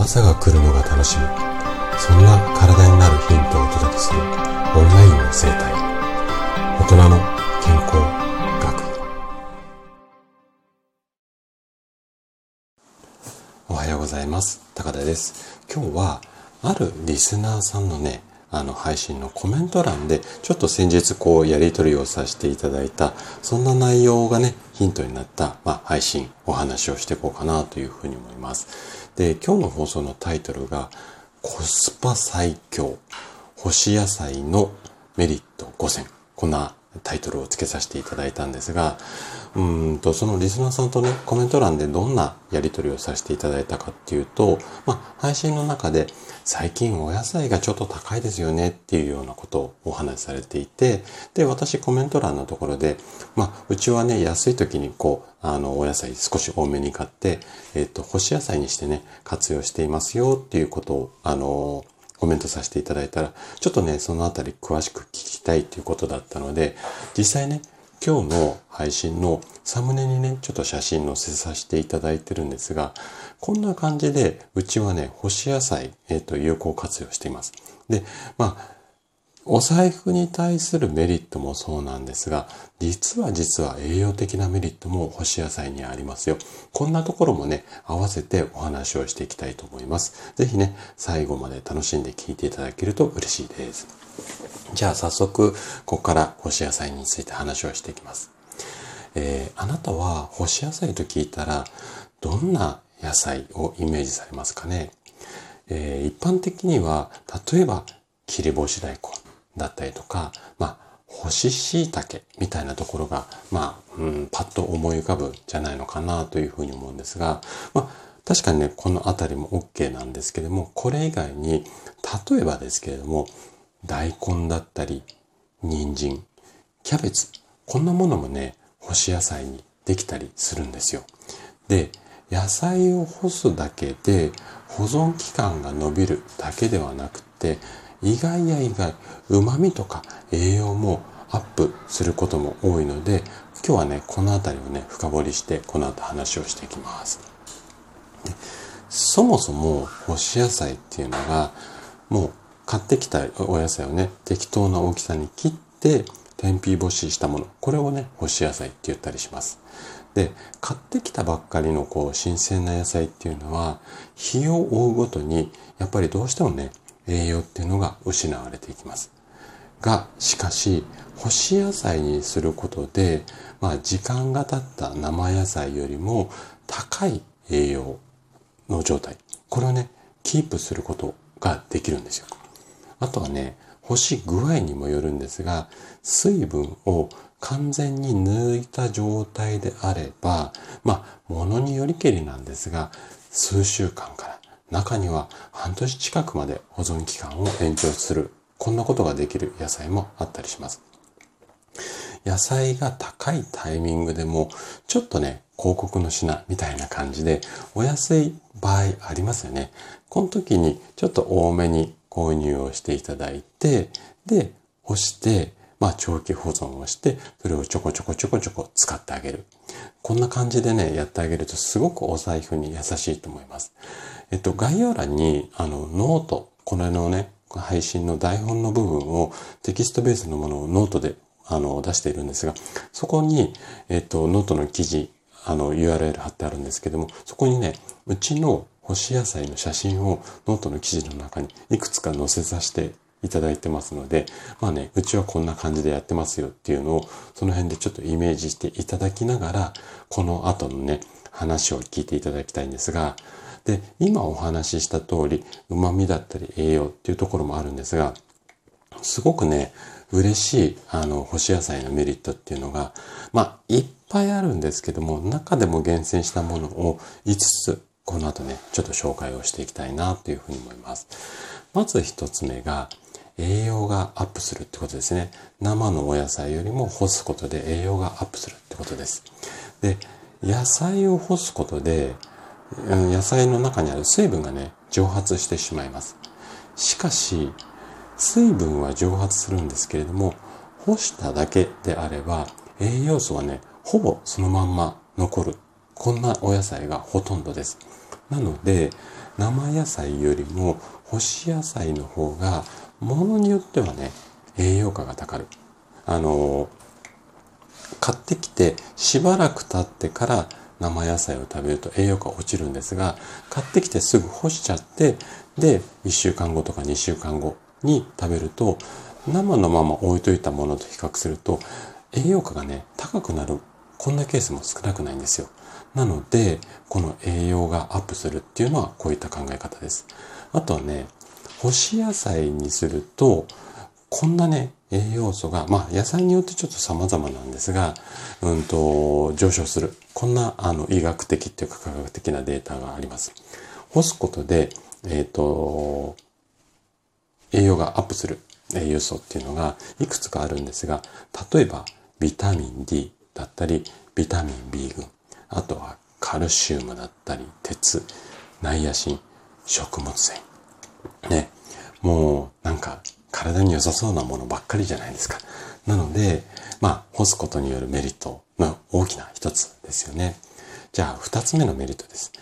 朝が来るのが楽しみ。そんな体になるヒントをお届けするオンラインの生態。大人の健康学。おはようございます。高田です。今日はあるリスナーさんのねあの配信のコメント欄でちょっと先日こうやり取りをさせていただいたそんな内容がねヒントになった、まあ、配信お話をしていこうかなというふうに思います。で今日の放送のタイトルがコスパ最強干し野菜のメリット5選。こんなタイトルを付けさせていただいたんですが、うんと、そのリスナーさんとね、コメント欄でどんなやり取りをさせていただいたかっていうと、まあ、配信の中で、最近お野菜がちょっと高いですよねっていうようなことをお話しされていて、で、私コメント欄のところで、まあ、うちはね、安い時にこう、あの、お野菜少し多めに買って、えっ、と、干し野菜にしてね、活用していますよっていうことを、あの、コメントさせていただいたら、ちょっとね、そのあたり詳しく聞きたいということだったので、実際ね、今日の配信のサムネにね、ちょっと写真載せさせていただいてるんですが、こんな感じで、うちはね、干し野菜、えっ、ー、と、有効活用しています。で、まあ、お財布に対するメリットもそうなんですが、実は実は栄養的なメリットも干し野菜にありますよ。こんなところもね、合わせてお話をしていきたいと思います。ぜひね、最後まで楽しんで聞いていただけると嬉しいです。じゃあ早速、ここから干し野菜について話をしていきます。えー、あなたは干し野菜と聞いたら、どんな野菜をイメージされますかね、えー、一般的には、例えば、切り干し大根。だったりとか、まあ、干し椎茸みたいなところが、まあ、うん、パッと思い浮かぶじゃないのかなというふうに思うんですが、まあ、確かにね、このあたりも OK なんですけども、これ以外に、例えばですけれども、大根だったり、人参、キャベツ、こんなものもね、干し野菜にできたりするんですよ。で、野菜を干すだけで保存期間が伸びるだけではなくて、意外や意外、旨味とか栄養もアップすることも多いので、今日はね、この辺りをね、深掘りして、この後話をしていきます。そもそも干し野菜っていうのが、もう買ってきたお野菜をね、適当な大きさに切って、天日干ししたもの。これをね、干し野菜って言ったりします。で、買ってきたばっかりのこう、新鮮な野菜っていうのは、日を追うごとに、やっぱりどうしてもね、栄養っていうのが失われていきます。が、しかし、干し野菜にすることで、まあ、時間が経った生野菜よりも高い栄養の状態。これをね、キープすることができるんですよ。あとはね、干し具合にもよるんですが、水分を完全に抜いた状態であれば、まあ、ものによりけりなんですが、数週間から中には半年近くまで保存期間を延長する。こんなことができる野菜もあったりします。野菜が高いタイミングでも、ちょっとね、広告の品みたいな感じで、お安い場合ありますよね。この時にちょっと多めに購入をしていただいて、で、干して、まあ長期保存をして、それをちょこちょこちょこちょこ使ってあげる。こんな感じでね、やってあげるとすごくお財布に優しいと思います。えっと、概要欄に、あの、ノート、これのね、配信の台本の部分をテキストベースのものをノートであの出しているんですが、そこに、えっと、ノートの記事、あの URL 貼ってあるんですけども、そこにね、うちの干し野菜の写真をノートの記事の中にいくつか載せさせていただいてますので、まあね、うちはこんな感じでやってますよっていうのを、その辺でちょっとイメージしていただきながら、この後のね、話を聞いていただきたいんですが、で、今お話しした通り、旨味だったり栄養っていうところもあるんですが、すごくね、嬉しい、あの、干し野菜のメリットっていうのが、まあ、いっぱいあるんですけども、中でも厳選したものを5つ、この後ね、ちょっと紹介をしていきたいなというふうに思います。まず1つ目が、栄養がアップするってことですね。生のお野菜よりも干すことで栄養がアップするってことです。で、野菜を干すことで、野菜の中にある水分がね、蒸発してしまいます。しかし、水分は蒸発するんですけれども、干しただけであれば、栄養素はね、ほぼそのまんま残る。こんなお野菜がほとんどです。なので、生野菜よりも干し野菜の方がものによってはね栄養価が高るあの買ってきてしばらく経ってから生野菜を食べると栄養価落ちるんですが買ってきてすぐ干しちゃってで1週間後とか2週間後に食べると生のまま置いといたものと比較すると栄養価がね高くなるこんなケースも少なくないんですよ。なのでこの栄養がアップするっていうのはこういった考え方です。あとはね干し野菜にするとこんなね栄養素が、まあ野菜によってちょっと様々なんですが、うんと、上昇する。こんなあの医学的っていうか科学的なデータがあります。干すことで、えっ、ー、と、栄養がアップする栄養素っていうのがいくつかあるんですが、例えばビタミン D だったり、ビタミン B 群、あとはカルシウムだったり、鉄、ナイアシン、食物繊維。ね。もうなんか体に良さそうなものばっかりじゃないですか。なので、まあ、干すことによるメリットの大きな一つですよね。じゃあ、二つ目のメリットです。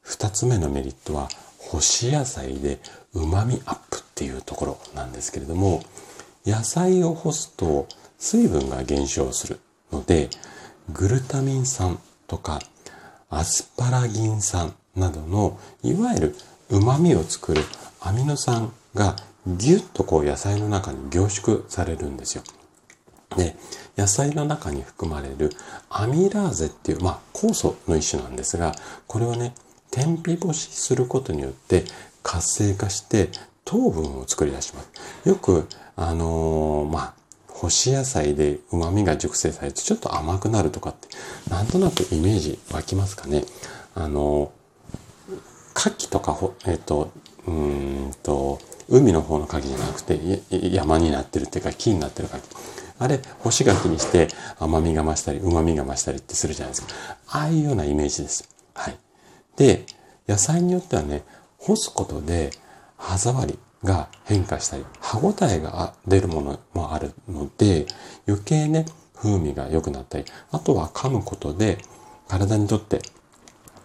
二つ目のメリットは、干し野菜で旨味アップっていうところなんですけれども、野菜を干すと水分が減少するので、グルタミン酸とかアスパラギン酸などのいわゆる旨味を作るアミノ酸がぎゅっとこう野菜の中に凝縮されるんですよ。で、野菜の中に含まれるアミラーゼっていう、まあ、酵素の一種なんですが、これをね、天日干しすることによって活性化して糖分を作り出します。よく、あのー、まあ、干し野菜で旨味が熟成されてちょっと甘くなるとかって、なんとなくイメージ湧きますかね。あのー、牡蠣とか、えっ、ー、と、うんと、海の方の牡蠣じゃなくて山になってるっていうか木になってる牡蠣。あれ、干し柿にして甘みが増したり、旨みが増したりってするじゃないですか。ああいうようなイメージです。はい。で、野菜によってはね、干すことで歯触りが変化したり、歯ごたえが出るものもあるので、余計ね、風味が良くなったり、あとは噛むことで体にとって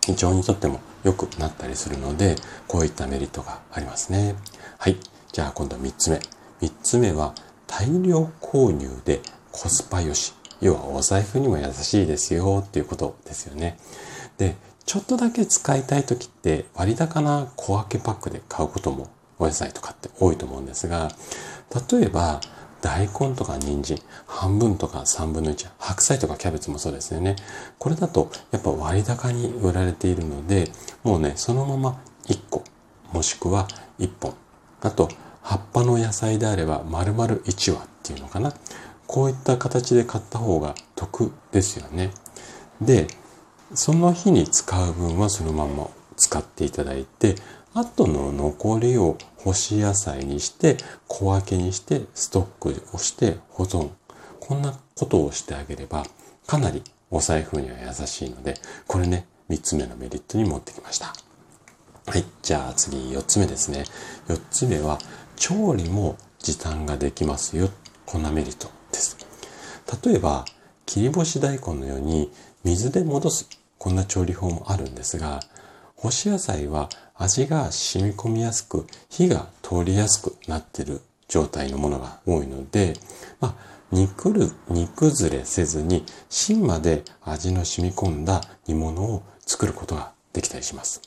胃腸にとっても良くなったりするので、こういったメリットがありますね。はい。じゃあ今度は3つ目。3つ目は大量購入でコスパ良し。要はお財布にも優しいですよっていうことですよね。で、ちょっとだけ使いたい時って割高な小分けパックで買うこともお野菜とかって多いと思うんですが、例えば大根とか人参、半分とか3分の1、白菜とかキャベツもそうですよね。これだとやっぱ割高に売られているので、もうね、そのまま1個、もしくは1本あと、葉っぱの野菜であれば丸々1羽っていうのかな。こういった形で買った方が得ですよね。で、その日に使う分はそのまま使っていただいて、あとの残りを干し野菜にして、小分けにして、ストックをして保存。こんなことをしてあげれば、かなりお財布には優しいので、これね、3つ目のメリットに持ってきました。はい。じゃあ次、4つ目ですね。4つ目は、調理も時短ができますよ。こんなメリットです。例えば、切り干し大根のように水で戻す。こんな調理法もあるんですが、干し野菜は味が染み込みやすく、火が通りやすくなってる状態のものが多いので、まあ、煮くる、煮崩れせずに芯まで味の染み込んだ煮物を作ることができたりします。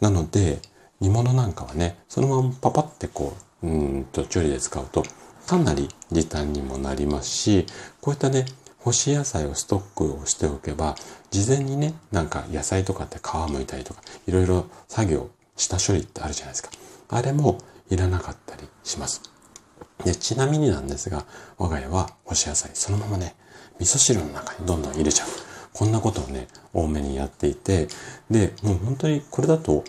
なので、煮物なんかはね、そのままパパってこう、うんと調理で使うと、かなり時短にもなりますし、こういったね、干し野菜をストックをしておけば、事前にね、なんか野菜とかって皮むいたりとか、いろいろ作業、下処理ってあるじゃないですか。あれもいらなかったりします。で、ちなみになんですが、我が家は干し野菜そのままね、味噌汁の中にどんどん入れちゃう。こんなことをね、多めにやっていて、で、もう本当にこれだと、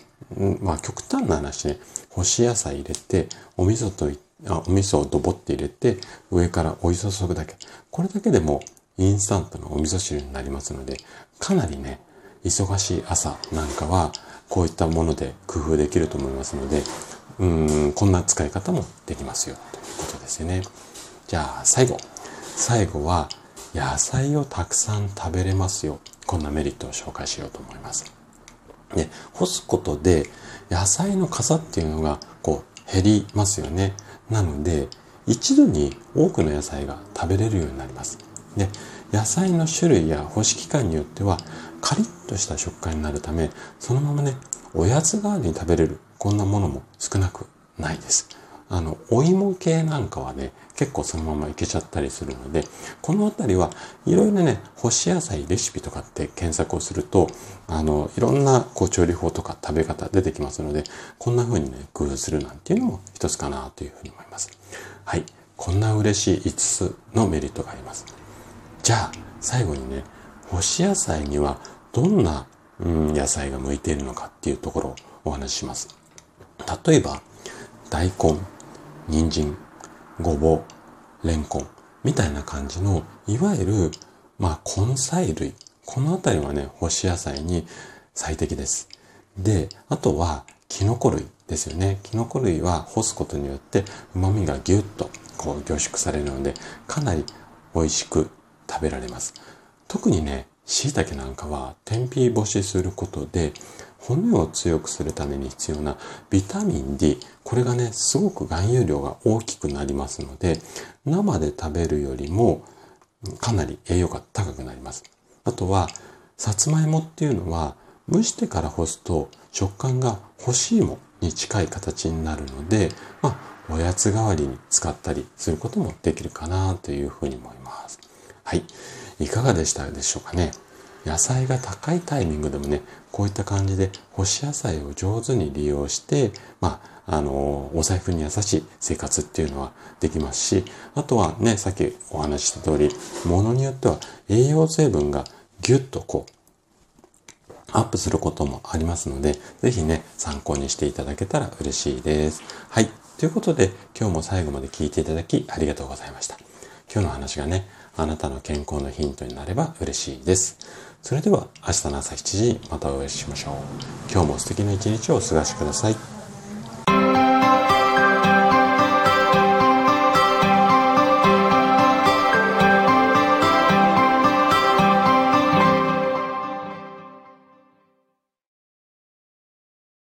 まあ極端な話ね、干し野菜入れて、お味噌とあお味噌をドボって入れて、上からお湯注ぐだけ。これだけでもインスタントのお味噌汁になりますので、かなりね、忙しい朝なんかは、こういったもので工夫できると思いますので、うん、こんな使い方もできますよ、ということですよね。じゃあ、最後。最後は、野菜をたくさん食べれますよ。こんなメリットを紹介しようと思います。で、干すことで野菜の傘っていうのがこう減りますよね。なので、一度に多くの野菜が食べれるようになります。で、野菜の種類や干し期間によってはカリッとした食感になるため、そのままね、おやつ代わりに食べれるこんなものも少なくないです。あの、お芋系なんかはね、結構そのままいけちゃったりするので、このあたりはいろいろね、干し野菜レシピとかって検索をすると、あの、いろんなこう調理法とか食べ方出てきますので、こんな風にね、工夫するなんていうのも一つかなというふうに思います。はい。こんな嬉しい5つのメリットがあります。じゃあ、最後にね、干し野菜にはどんな、うん、野菜が向いているのかっていうところをお話しします。例えば、大根、人参、ごぼう、レンコン、みたいな感じの、いわゆる、まあ、根菜類。このあたりはね、干し野菜に最適です。で、あとは、キノコ類ですよね。キノコ類は干すことによって旨味がギュッとこう凝縮されるので、かなり美味しく食べられます。特にね、椎茸なんかは天日干しすることで骨を強くするために必要なビタミン D、これがね、すごく含有量が大きくなりますので、生で食べるよりもかなり栄養が高くなります。あとは、さつまいもっていうのは蒸してから干すと食感が干し芋に近い形になるので、まあ、おやつ代わりに使ったりすることもできるかなというふうに思います。はい。いかがでしたでしょうかね？野菜が高いタイミングでもね、こういった感じで干し野菜を上手に利用して、まあ、あの、お財布に優しい生活っていうのはできますし、あとはね、さっきお話しした通り、ものによっては栄養成分がぎゅっとこう、アップすることもありますので、ぜひね、参考にしていただけたら嬉しいです。はい。ということで、今日も最後まで聞いていただきありがとうございました。今日の話がね、あなたの健康のヒントになれば嬉しいです。それでは明日の朝7時またお会いしましょう。今日も素敵な一日をお過ごしください。